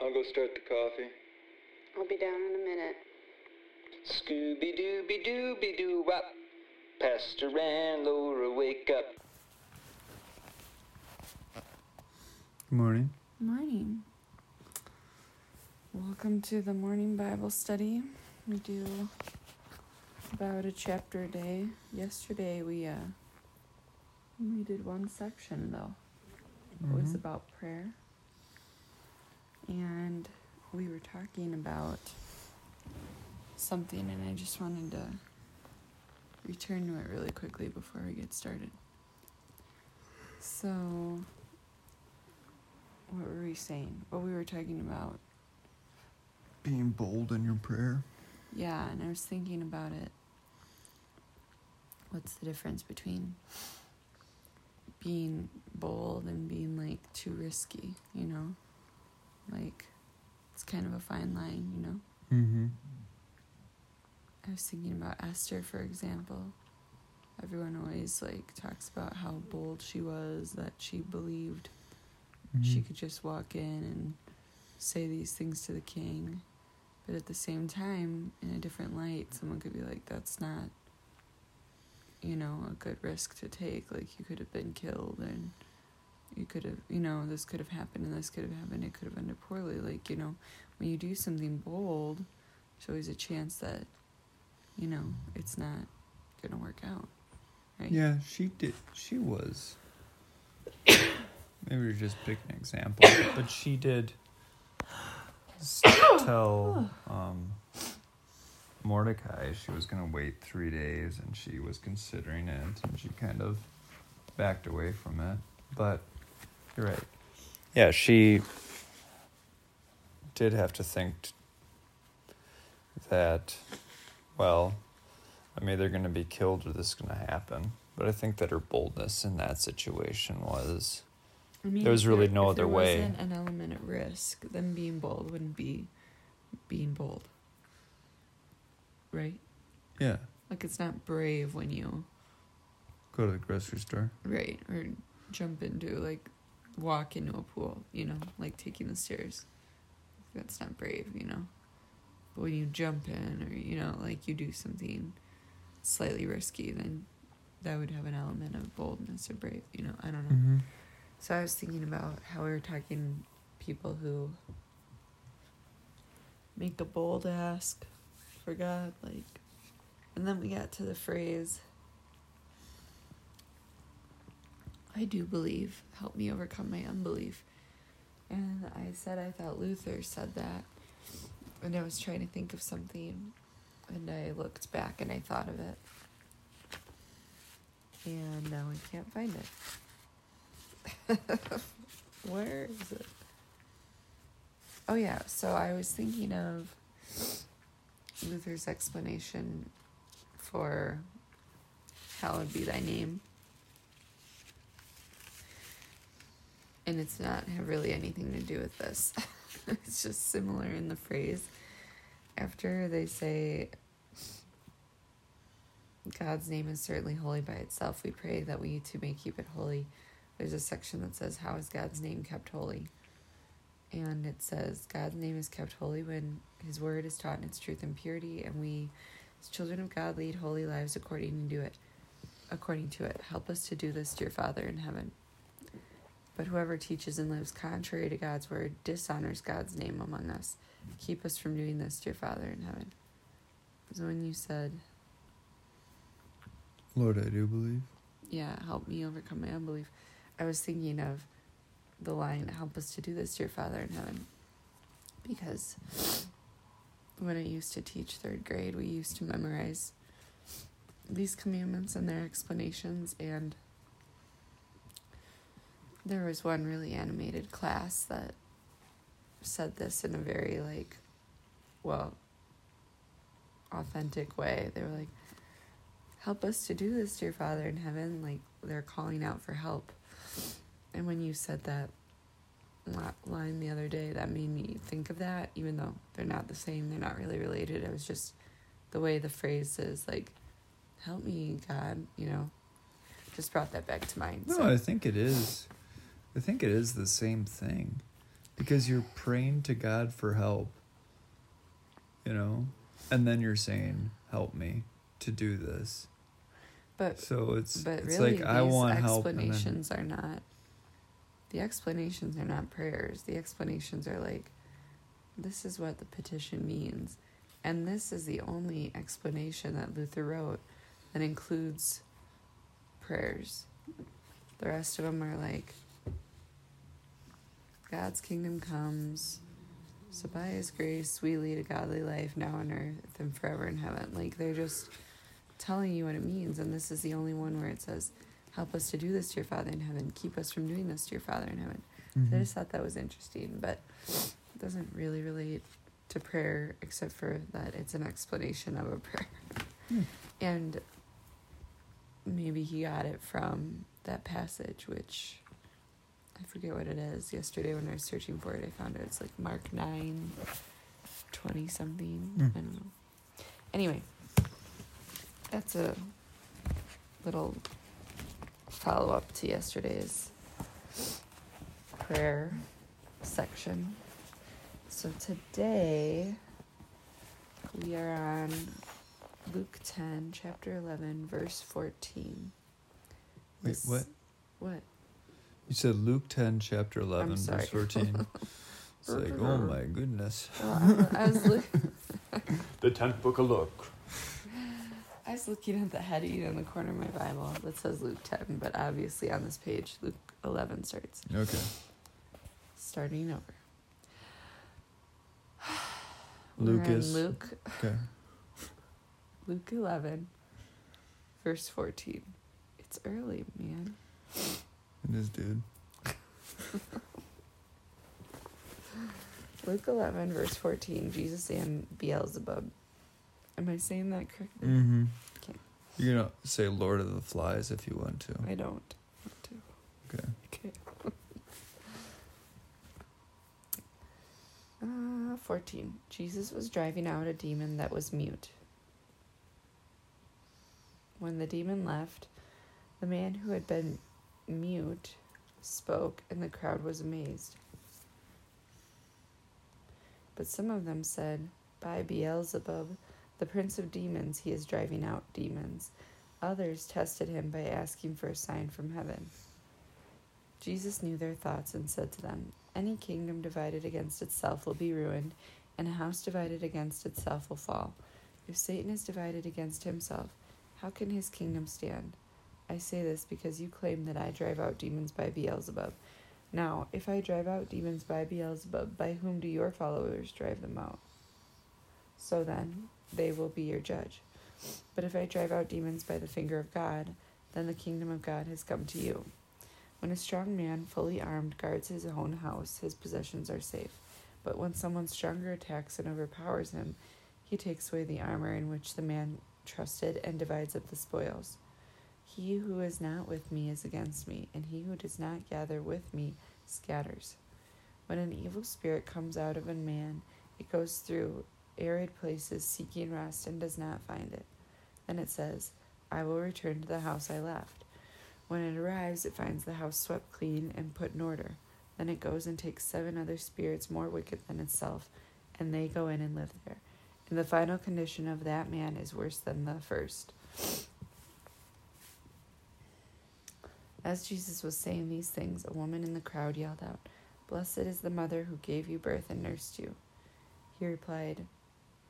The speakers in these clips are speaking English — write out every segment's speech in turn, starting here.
I'll go start the coffee. I'll be down in a minute. Scooby Dooby Dooby Doo Wop. Pastor and Laura, wake up. Good morning. Morning. Welcome to the morning Bible study. We do about a chapter a day. Yesterday we uh we did one section though. It was Mhm. about prayer. And we were talking about something and I just wanted to return to it really quickly before we get started. So what were we saying? What we were talking about Being bold in your prayer. Yeah, and I was thinking about it. What's the difference between being bold and being like too risky, you know? Like, it's kind of a fine line, you know? Mm-hmm. I was thinking about Esther, for example. Everyone always like talks about how bold she was, that she believed Mm-hmm. she could just walk in and say these things to the king. But at the same time, in a different light, someone could be like, that's not, you know, a good risk to take. Like, you could have been killed and you could have, you know, this could have happened and this could have happened. It could have ended poorly. Like, you know, when you do something bold, there's always a chance that, you know, it's not going to work out. Right? Yeah, she did. She was. Maybe we just pick an example, but she did tell um, Mordecai she was going to wait three days, and she was considering it, and she kind of backed away from it. But you're right. Yeah, she did have to think t- that, well, I'm either going to be killed or this is going to happen. But I think that her boldness in that situation was I mean, There was really there- no if there other way. wasn't an element at risk, then being bold wouldn't be being bold, right? yeah, Like it's not brave when you go to the grocery store. right or jump into like walk into a pool, you know, like taking the stairs. That's not brave, you know. But when you jump in or you know, like you do something slightly risky, then that would have an element of boldness or brave. You know, I don't know. Mm-hmm. So I was thinking about how we were talking people who make a bold ask for God, like, and then we got to the phrase, I do believe, help me overcome my unbelief. And I said I thought Luther said that, and I was trying to think of something, and I looked back and I thought of it. And now I can't find it. Where is it? Oh, yeah. So I was thinking of Luther's explanation for hallowed be thy name. And it's not have really anything to do with this. it's just similar in the phrase. After they say, God's name is certainly holy by itself, we pray that we too may keep it holy there's a section that says how is god's name kept holy and it says god's name is kept holy when his word is taught in its truth and purity and we as children of god lead holy lives according to it according to it help us to do this dear father in heaven but whoever teaches and lives contrary to god's word dishonors god's name among us keep us from doing this dear father in heaven so when you said Lord, I do believe. yeah, help me overcome my unbelief. I was thinking of the line, help us to do this, dear Father in heaven. Because when I used to teach third grade, we used to memorize these commandments and their explanations. And there was one really animated class that said this in a very, like, well, authentic way. They were like, help us to do this, dear Father in heaven. Like they're calling out for help. And when you said that line the other day, that made me think of that, even though they're not the same, they're not really related. It was just the way the phrase is like, help me, God, you know, just brought that back to mind. No, so, I think it is. I think it is the same thing. because you're praying to God for help, you know, and then you're saying, "Help me to do this." But So it's but it's really, like I these want help, and then explanations are not. The explanations are not prayers. The explanations are like, this is what the petition means, and this is the only explanation that Luther wrote that includes prayers. The rest of them are like, God's kingdom comes. So by His grace, we lead a godly life now on earth and forever in heaven. Like they're just telling you what it means. And this is the only one where it says, Help us to do this to your Father in heaven. Keep us from doing this to your Father in heaven. So I just thought that was interesting, but it doesn't really relate to prayer except for that it's an explanation of a prayer. Hmm. And maybe he got it from that passage, which I forget what it is. Yesterday when I was searching for it, I found it. It's like Mark 9, 20 something. Hmm. I don't know. Anyway, that's a little follow up to yesterday's prayer section. So today we are on Luke 10, chapter 11, verse 14. Wait, This- what? What? You said Luke 10, chapter 11, sorry. verse 14. It's like, oh my goodness. Well, I, I was look, The 10th book of Luke. I was looking at the heading in the corner of my Bible that says Luke 10, but obviously on this page, Luke 11 starts. Okay. Starting over. We're on Lucas. Luke, Okay. Luke 11, verse 14. It's early, man. It is, dude. Luke 11, verse 14. Jesus and Beelzebub. Am I saying that correctly? Mm-hmm. Okay. You're going to say Lord of the Flies if you want to. I don't want to. Okay. Okay. uh, 14. Jesus was driving out a demon that was mute. When the demon left, the man who had been mute spoke, and the crowd was amazed. But some of them said, By Beelzebub, the prince of demons, he is driving out demons. Others tested him by asking for a sign from heaven. Jesus knew their thoughts and said to them, Any kingdom divided against itself will be ruined, and a house divided against itself will fall. If Satan is divided against himself, how can his kingdom stand? I say this because you claim that I drive out demons by Beelzebub. Now, if I drive out demons by Beelzebub, by whom do your followers drive them out? So then, they will be your judge. But if I drive out demons by the finger of God, then the kingdom of God has come to you. When a strong man, fully armed, guards his own house, his possessions are safe. But when someone stronger attacks and overpowers him, he takes away the armor in which the man trusted and divides up the spoils. He who is not with me is against me, and he who does not gather with me scatters. When an evil spirit comes out of a man, it goes through arid places seeking rest and does not find it. Then it says, I will return to the house I left. When it arrives, it finds the house swept clean and put in order. Then it goes and takes seven other spirits more wicked than itself, and they go in and live there. And the final condition of that man is worse than the first. As Jesus was saying these things, a woman in the crowd yelled out, Blessed is the mother who gave you birth and nursed you. He replied,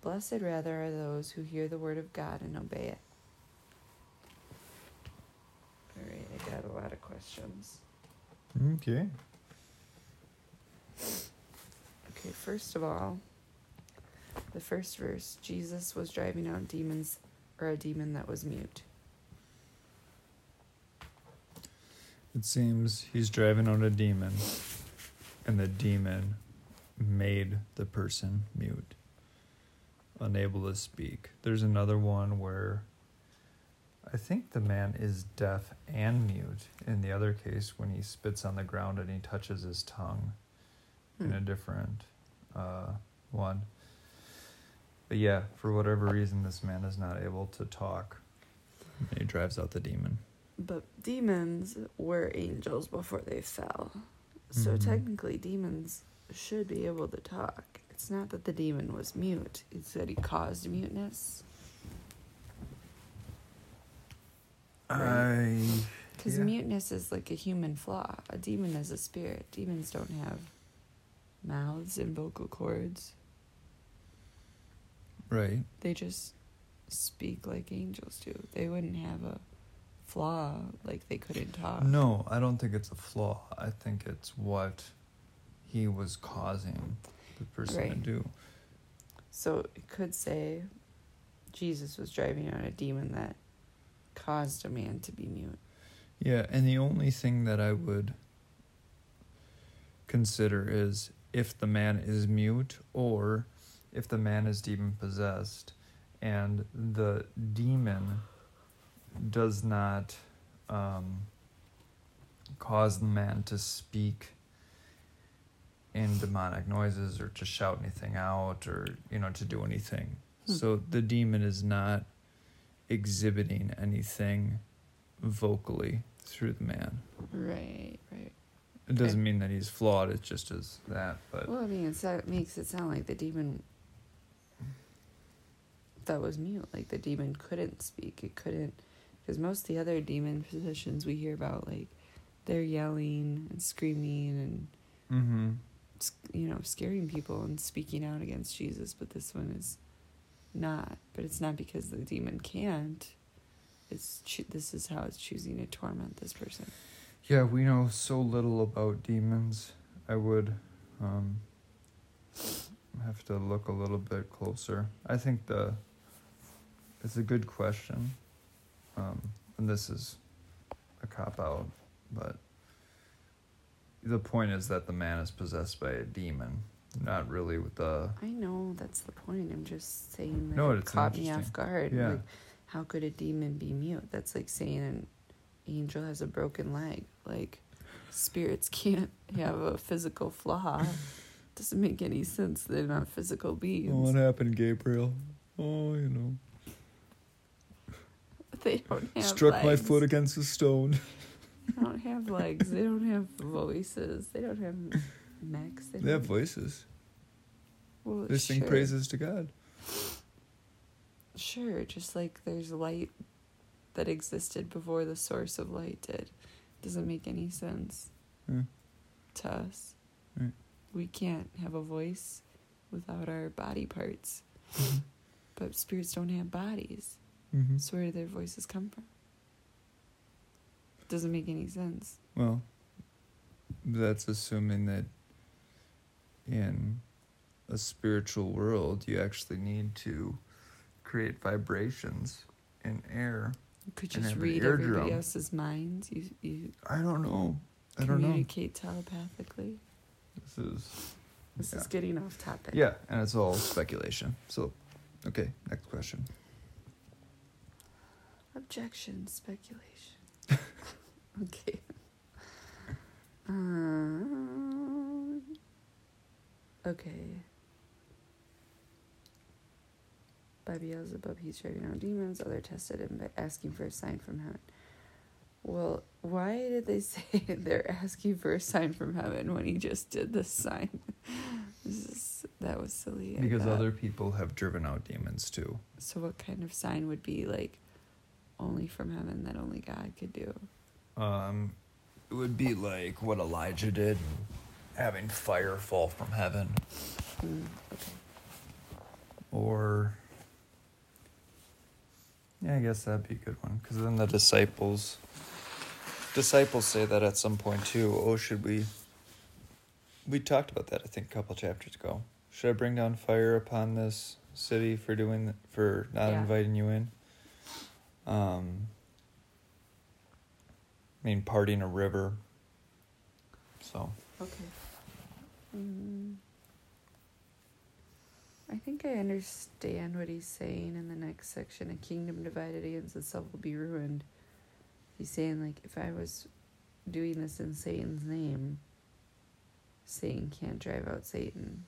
Blessed rather are those who hear the word of God and obey it. All right, I got a lot of questions. Okay. Okay, first of all, the first verse Jesus was driving out demons, or a demon that was mute. It seems he's driving out a demon, and the demon made the person mute, unable to speak. There's another one where I think the man is deaf and mute. In the other case, when he spits on the ground and he touches his tongue in a Hmm. different uh, one. But yeah, for whatever reason, this man is not able to talk. And he drives out the demon. But demons were angels before they fell. So Mhm. technically, demons should be able to talk. It's not that the demon was mute, it's that he caused muteness. I Because Yeah. muteness is like a human flaw. A demon is a spirit. Demons don't have mouths and vocal cords, right. they just speak like angels do. They wouldn't have a flaw like they couldn't talk. No, I don't think it's a flaw. I think it's what he was causing the person to do. So it could say Jesus was driving out a demon that caused a man to be mute. Yeah, and the only thing that I would consider is if the man is mute or if the man is demon possessed and the demon does not um, cause the man to speak in demonic noises or to shout anything out or you know to do anything Hmm. so the demon is not exhibiting anything vocally through the man Right, right. it doesn't mean that he's flawed it just is that but Well, I mean, it makes it sound like the demon that was mute. Like the demon couldn't speak. It couldn't, because most of the other demon possessions we hear about, like they're yelling and screaming and mm-hmm. you know scaring people and speaking out against Jesus. But this one is not. But it's not because the demon can't. It's choo- this is how it's choosing to torment this person. yeah we know so little about demons i would um, have to look a little bit closer i think the it's a good question um, and this is a cop out but the point is that the man is possessed by a demon not really with the I know that's the point. I'm just saying that No, it caught me off guard. Yeah. Like, how could a demon be mute? That's like saying an angel has a broken leg. Like, spirits can't have a physical flaw. Doesn't make any sense. They're not physical beings. What happened gabriel oh you know they don't have struck my foot against a stone They don't have legs. They don't have voices. They don't have necks. They, they have voices Well, they sing sure. praises to god Sure, just like there's light that existed before the source of light did. Doesn't make any sense Hmm. to us. Right. We can't have a voice without our body parts. But spirits don't have bodies. Mm-hmm. So where do their voices come from? It Doesn't make any sense. Well, that's assuming that in a spiritual world, you actually need to create vibrations in air. You could just read everybody else's minds. You you I don't know. I don't know. communicate telepathically. This is This Yeah. is getting off topic. yeah, and it's all speculation. So, okay, next question. Objection, speculation. okay. Um, okay. By Beelzebub, he's driving out demons. Other tested him by asking for a sign from heaven. Well, why did they say they're asking for a sign from heaven when he just did this sign? this is, that was silly. Because other people have driven out demons too. So, what kind of sign would be like only from heaven that only God could do? Um, it would be like what Elijah did, having fire fall from heaven, Mm, okay. or yeah, I guess that'd be a good one. Because then the disciples, disciples say that at some point too. Oh, should we? We talked about that I think a couple chapters ago. Should I bring down fire upon this city for doing for not Yeah. inviting you in? Um. I mean, parting a river. So. Okay. Mm. I think I understand what he's saying in the next section. A kingdom divided against itself will be ruined. He's saying, like, if I was doing this in Satan's name, Satan can't drive out Satan.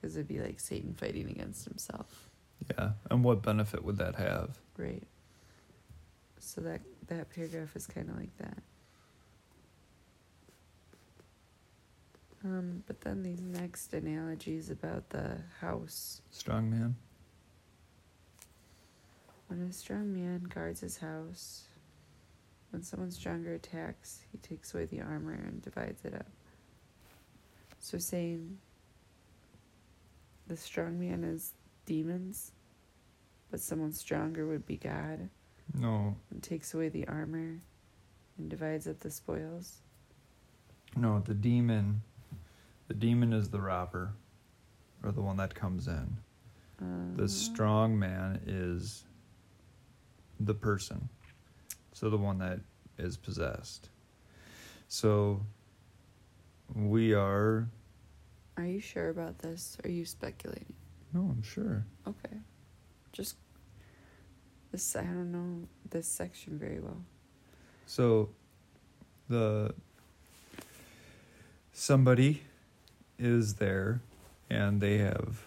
Because it'd be like Satan fighting against himself, Yeah, and what benefit would that have? right? So that that paragraph is kind of like that. Um, but then these next analogies about the house. Strong man. When a strong man guards his house, when someone stronger attacks, he takes away the armor and divides it up. So saying the strong man is demons, but someone stronger would be God No, and takes away the armor and divides up the spoils. no, the demon. The demon is the robber, or the one that comes in. Uh, The strong man is the person. So the one that is possessed. So we are Are you sure about this? Are you speculating? No, I'm sure. Okay. Just this I don't know this section very well. So the somebody is there and they have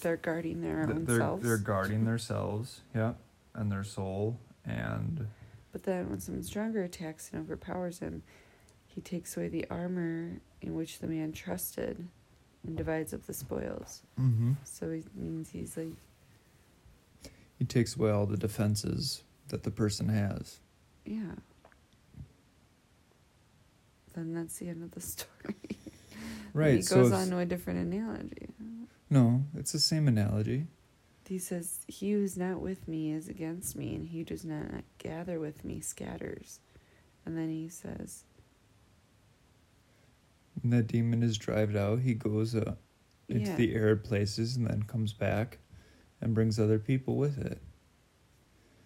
They're guarding their th- own they're selves. they're guarding themselves, yeah, and their soul and But then when someone stronger attacks and overpowers him, he takes away the armor in which the man trusted and divides up the spoils. mm-hmm. So it means he's like he takes away all the defenses that the person has. yeah. Then that's the end of the story. Right. he so goes on to a different analogy. no, it's the same analogy. He says, He who is not with me is against me, and he who does not gather with me scatters. And then he says, When that demon is driven out, he goes uh, into Yeah. the arid places and then comes back and brings other people with it.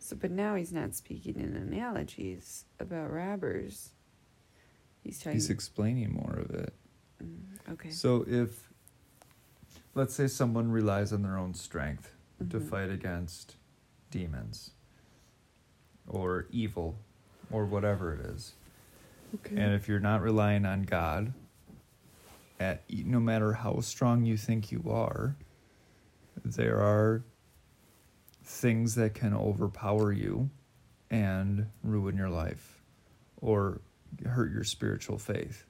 So, but now he's not speaking in analogies about robbers. He's talking. He's explaining more of it. Mm, okay. So if, let's say, someone relies on their own strength to Mhm. fight against demons or evil or whatever it is, Okay. and if you're not relying on God, at no matter how strong you think you are, there are things that can overpower you and ruin your life or hurt your spiritual faith.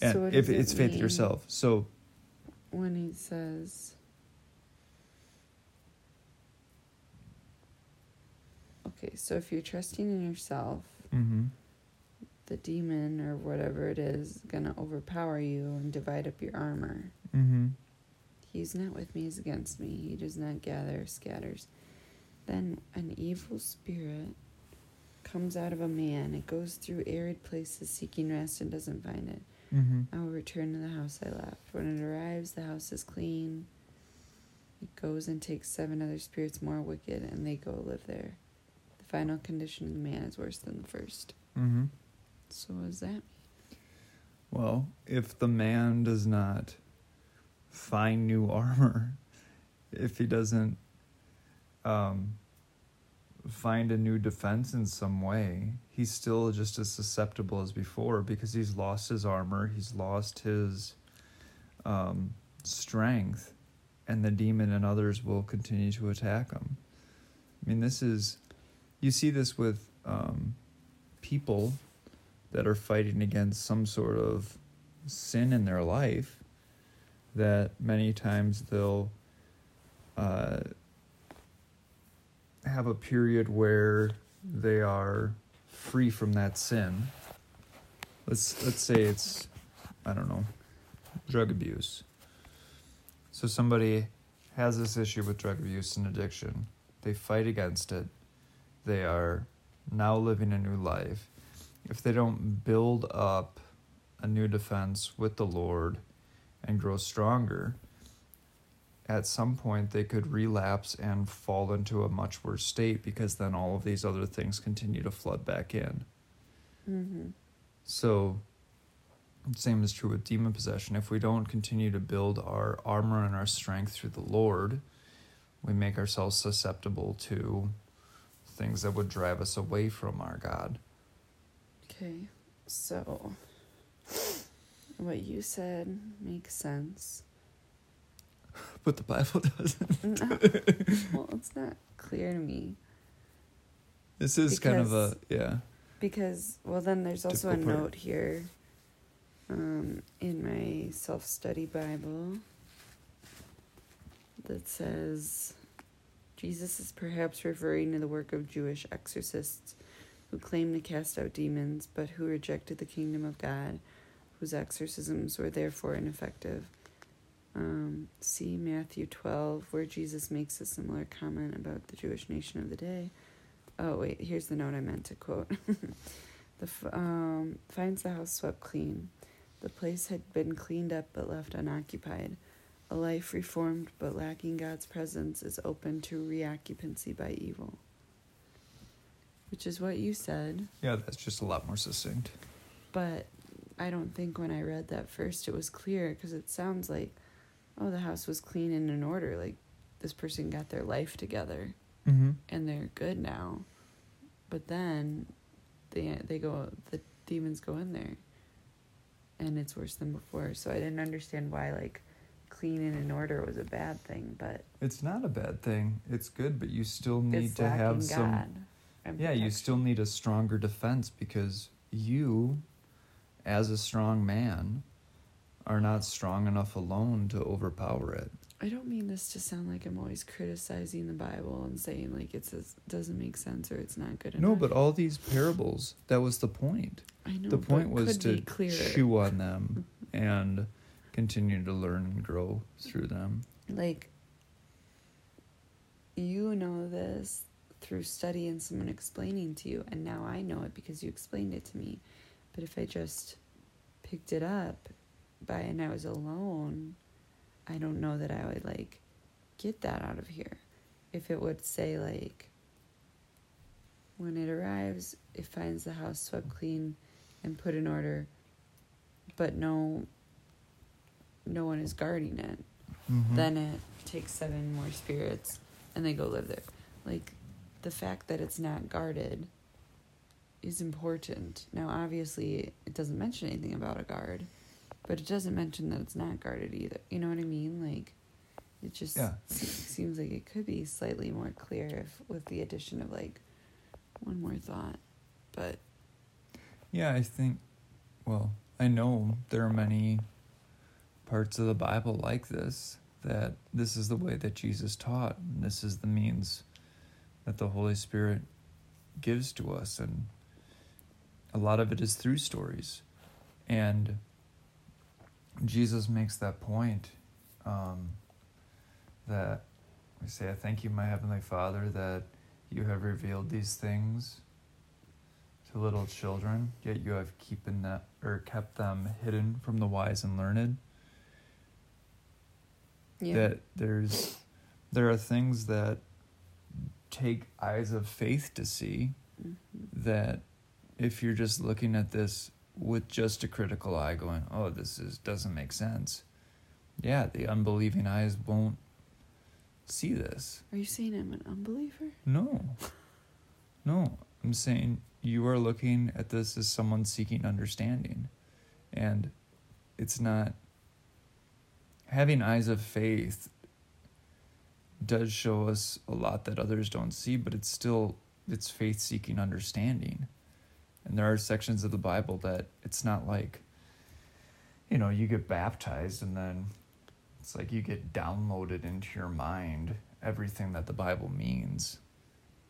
And So if it it's faith yourself. So when he says, okay, so if you're trusting in yourself, mhm. The demon or whatever it is gonna overpower you and divide up your armor. Mhm. He's not with me, he's against me. He does not gather, scatters. Then an evil spirit comes out of a man. It goes through arid places seeking rest and doesn't find it. Mhm. I will return to the house I left. When it arrives, the house is clean. It goes and takes seven other spirits more wicked, and they go live there. The final condition of the man is worse than the first. Mhm. So, what does that mean? Well, if the man does not find new armor, if he doesn't um, find a new defense in some way, he's still just as susceptible as before because he's lost his armor, he's lost his um, strength, and the demon and others will continue to attack him. I mean, this is, you see this with um, people that are fighting against some sort of sin in their life that many times they'll uh, have a period where they are free from that sin. Let's let's say it's I don't know drug abuse. So somebody has this issue with drug abuse and addiction. They fight against it. They are now living a new life if they don't build up a new defense with the Lord and grow stronger, at some point they could relapse and fall into a much worse state because then all of these other things continue to flood back in. Mm-hmm. So, same is true with demon possession. If we don't continue to build our armor and our strength through the Lord, we make ourselves susceptible to things that would drive us away from our God. Okay, so what you said makes sense. But the Bible doesn't. No, well, it's not clear to me This is kind of a yeah. because, well, then there's also a part. note here um, in my self study Bible that says Jesus is perhaps referring to the work of Jewish exorcists who claimed to cast out demons but who rejected the kingdom of God, whose exorcisms were therefore ineffective. Um, see Matthew 12, where Jesus makes a similar comment about the Jewish nation of the day. Oh, wait, here's the note I meant to quote. the um, finds the house swept clean. The place had been cleaned up but left unoccupied. A life reformed but lacking God's presence is open to reoccupancy by evil. Which is what you said, Yeah, that's just a lot more succinct. but I don't think when I read that first it was clear because it sounds like, oh, the house was clean and in order. Like this person got their life together Mm-hmm. and they're good now. But then they they go the demons go in there and it's worse than before. So I didn't understand why like clean and in order was a bad thing, but It's not a bad thing. It's good, but you still need to have some. And Yeah, you still need a stronger defense because you, as a strong man, are not strong enough alone to overpower it. I don't mean this to sound like I'm always criticizing the Bible and saying like it doesn't make sense or it's not good enough. No, but all these parables, that was the point. I know the point was to chew on them and continue to learn and grow through them. like you know this through study and someone explaining to you and now i know it because you explained it to me but if i just picked it up by and i was alone i don't know that i would like get that out of here if it would say like when it arrives it finds the house swept clean and put in order but no no one is guarding it Mhm. then it takes seven more spirits and they go live there. Like the fact that it's not guarded is important. Now, obviously, it doesn't mention anything about a guard, but it doesn't mention that it's not guarded either. You know what I mean? Like it just Yeah. seems like it could be slightly more clear if with the addition of like one more thought. But Yeah, I think, well, I know there are many parts of the Bible like this, that this is the way that Jesus taught, and this is the means that the Holy Spirit gives to us. And a lot of it is through stories. And Jesus makes that point um, that we say, I thank you, my Heavenly Father, that you have revealed these things to little children, yet you have keeping that or kept them hidden from the wise and learned. yeah, That there's there are things that take eyes of faith to see Mhm. that if you're just looking at this with just a critical eye going, Oh, this is doesn't make sense. Yeah, the unbelieving eyes won't see this. are you saying I'm an unbeliever? No. No. I'm saying you are looking at this as someone seeking understanding. And it's not. Having eyes of faith does show us a lot that others don't see, but it's still. It's faith seeking understanding. And there are sections of the Bible that it's not like, you know, you get baptized and then it's like you get downloaded into your mind everything that the Bible means.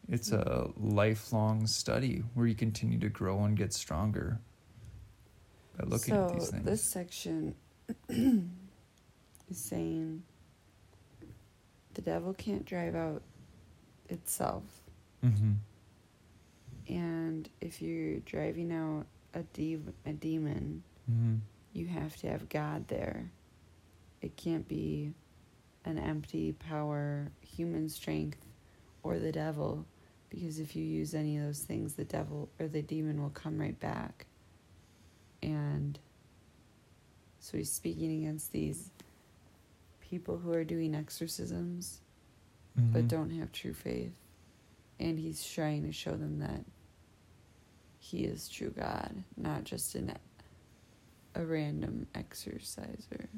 It's a lifelong study where you continue to grow and get stronger by looking so at these things. this section is saying the devil can't drive out itself mm-hmm. and if you're driving out a, de- a demon Mm-hmm. you have to have god there it can't be an empty power human strength or the devil because if you use any of those things the devil or the demon will come right back and so he's speaking against these people who are doing exorcisms but Mm-hmm. don't have true faith. And he's trying to show them that he is true God, not just an a random exerciser.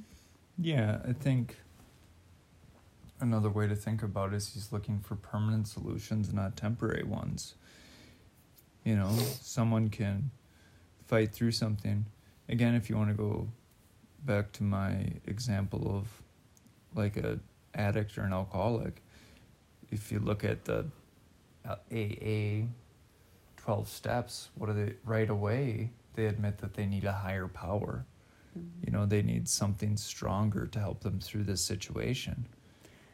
Yeah, I think another way to think about it is he's looking for permanent solutions, not temporary ones. You know, someone can fight through something. again, if you want to go back to my example of like a addict or an alcoholic, if you look at the uh, AA 12 steps, what are they right away? They admit that they need a higher power. Mm-hmm. You know, they need something stronger to help them through this situation.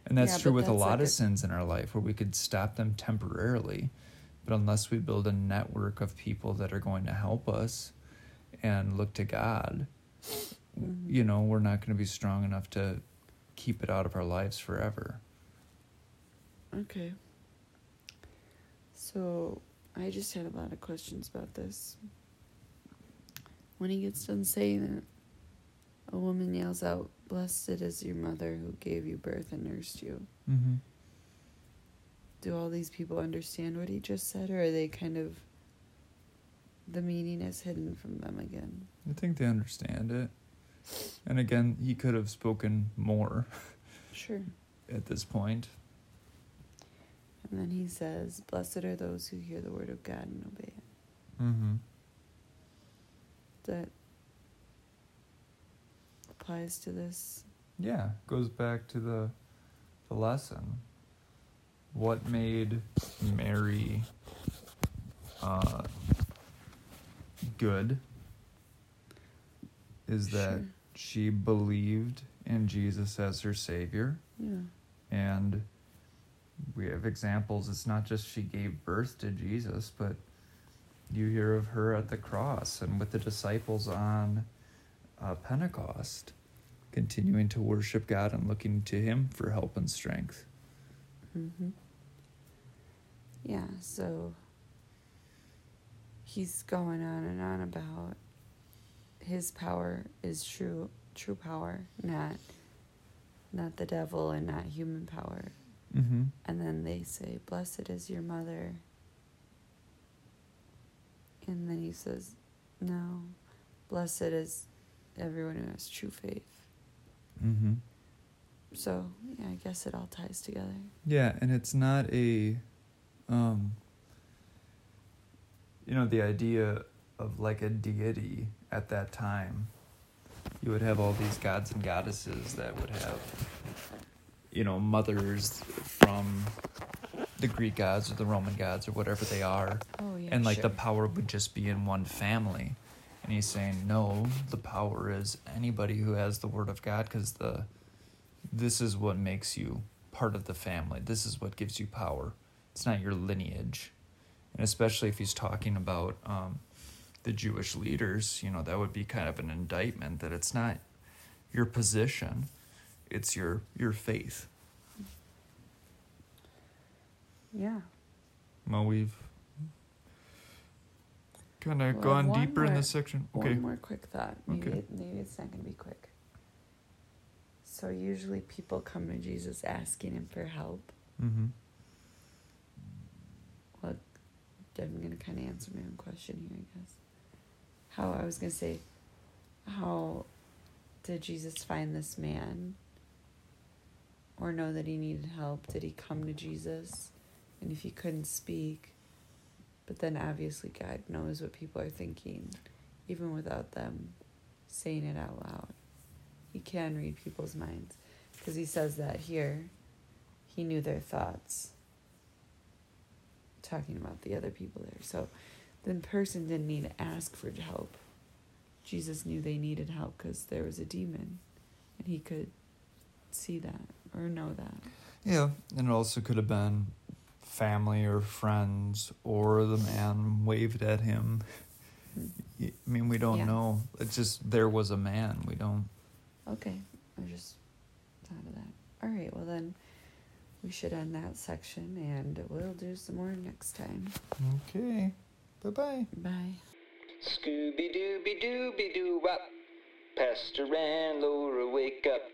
And that's Yeah, true with a lot like of a- sins in our life where we could stop them temporarily. But unless we build a network of people that are going to help us and look to God, Mhm. you know, we're not going to be strong enough to keep it out of our lives forever. Okay. So I just had a lot of questions about this. When he gets done saying it, a woman yells out, Blessed is your mother who gave you birth and nursed you. Mm-hmm. Do all these people understand what he just said, or are they kind of. the meaning is hidden from them again? I think they understand it. And again, he could have spoken more Sure. at this point. And then he says, Blessed are those who hear the word of God and obey it. Mm-hmm. That applies to this. Yeah, goes back to the the lesson. What made Mary uh, good is that Sure. she believed in Jesus as her savior, Yeah. and we have examples. It's not just she gave birth to Jesus, but you hear of her at the cross and with the disciples on uh, Pentecost, continuing to worship God and looking to Him for help and strength. Mm-hmm. Yeah, so he's going on and on about his power is true true power, not not the devil and not human power. Mm-hmm. And then they say, Blessed is your mother. And then he says, No, blessed is everyone who has true faith. Mm-hmm. So, yeah, I guess it all ties together. Yeah, and it's not a, um, you know, the idea of like a deity at that time. You would have all these gods and goddesses that would have, you know, mothers from the Greek gods or the Roman gods or whatever they are. Oh, yeah. and like the power would just be in one family and he's saying no the power is anybody who has the word of god because the this is what makes you part of the family this is what gives you power it's not your lineage and especially if he's talking about um, the jewish leaders you know that would be kind of an indictment that it's not your position it's your your faith Yeah. well we've kind of Well, gone one deeper in this section okay One more quick thought. Maybe Okay. maybe it's not going to be quick. So usually people come to Jesus asking him for help. mm-hmm Well, I'm going to kind of answer my own question here, I guess. How I was going to say, how did Jesus find this man? Or know that he needed help? Did he come to Jesus? And if he couldn't speak, but then obviously God knows what people are thinking, even without them saying it out loud. He can read people's minds because he says that here. He knew their thoughts. Talking about the other people there. So the person didn't need to ask for help. Jesus knew they needed help because there was a demon and he could see that or know that. Yeah, and it also could have been family or friends, or the man waved at him. Hmm. I mean, we don't Yeah. know. It's just there was a man. We don't. Okay, I just thought of that. All right, well then we should end that section and we'll do some more next time. Okay. Bye bye. Bye. Scooby Dooby Dooby Doo Wop. Pastor and Laura wake up.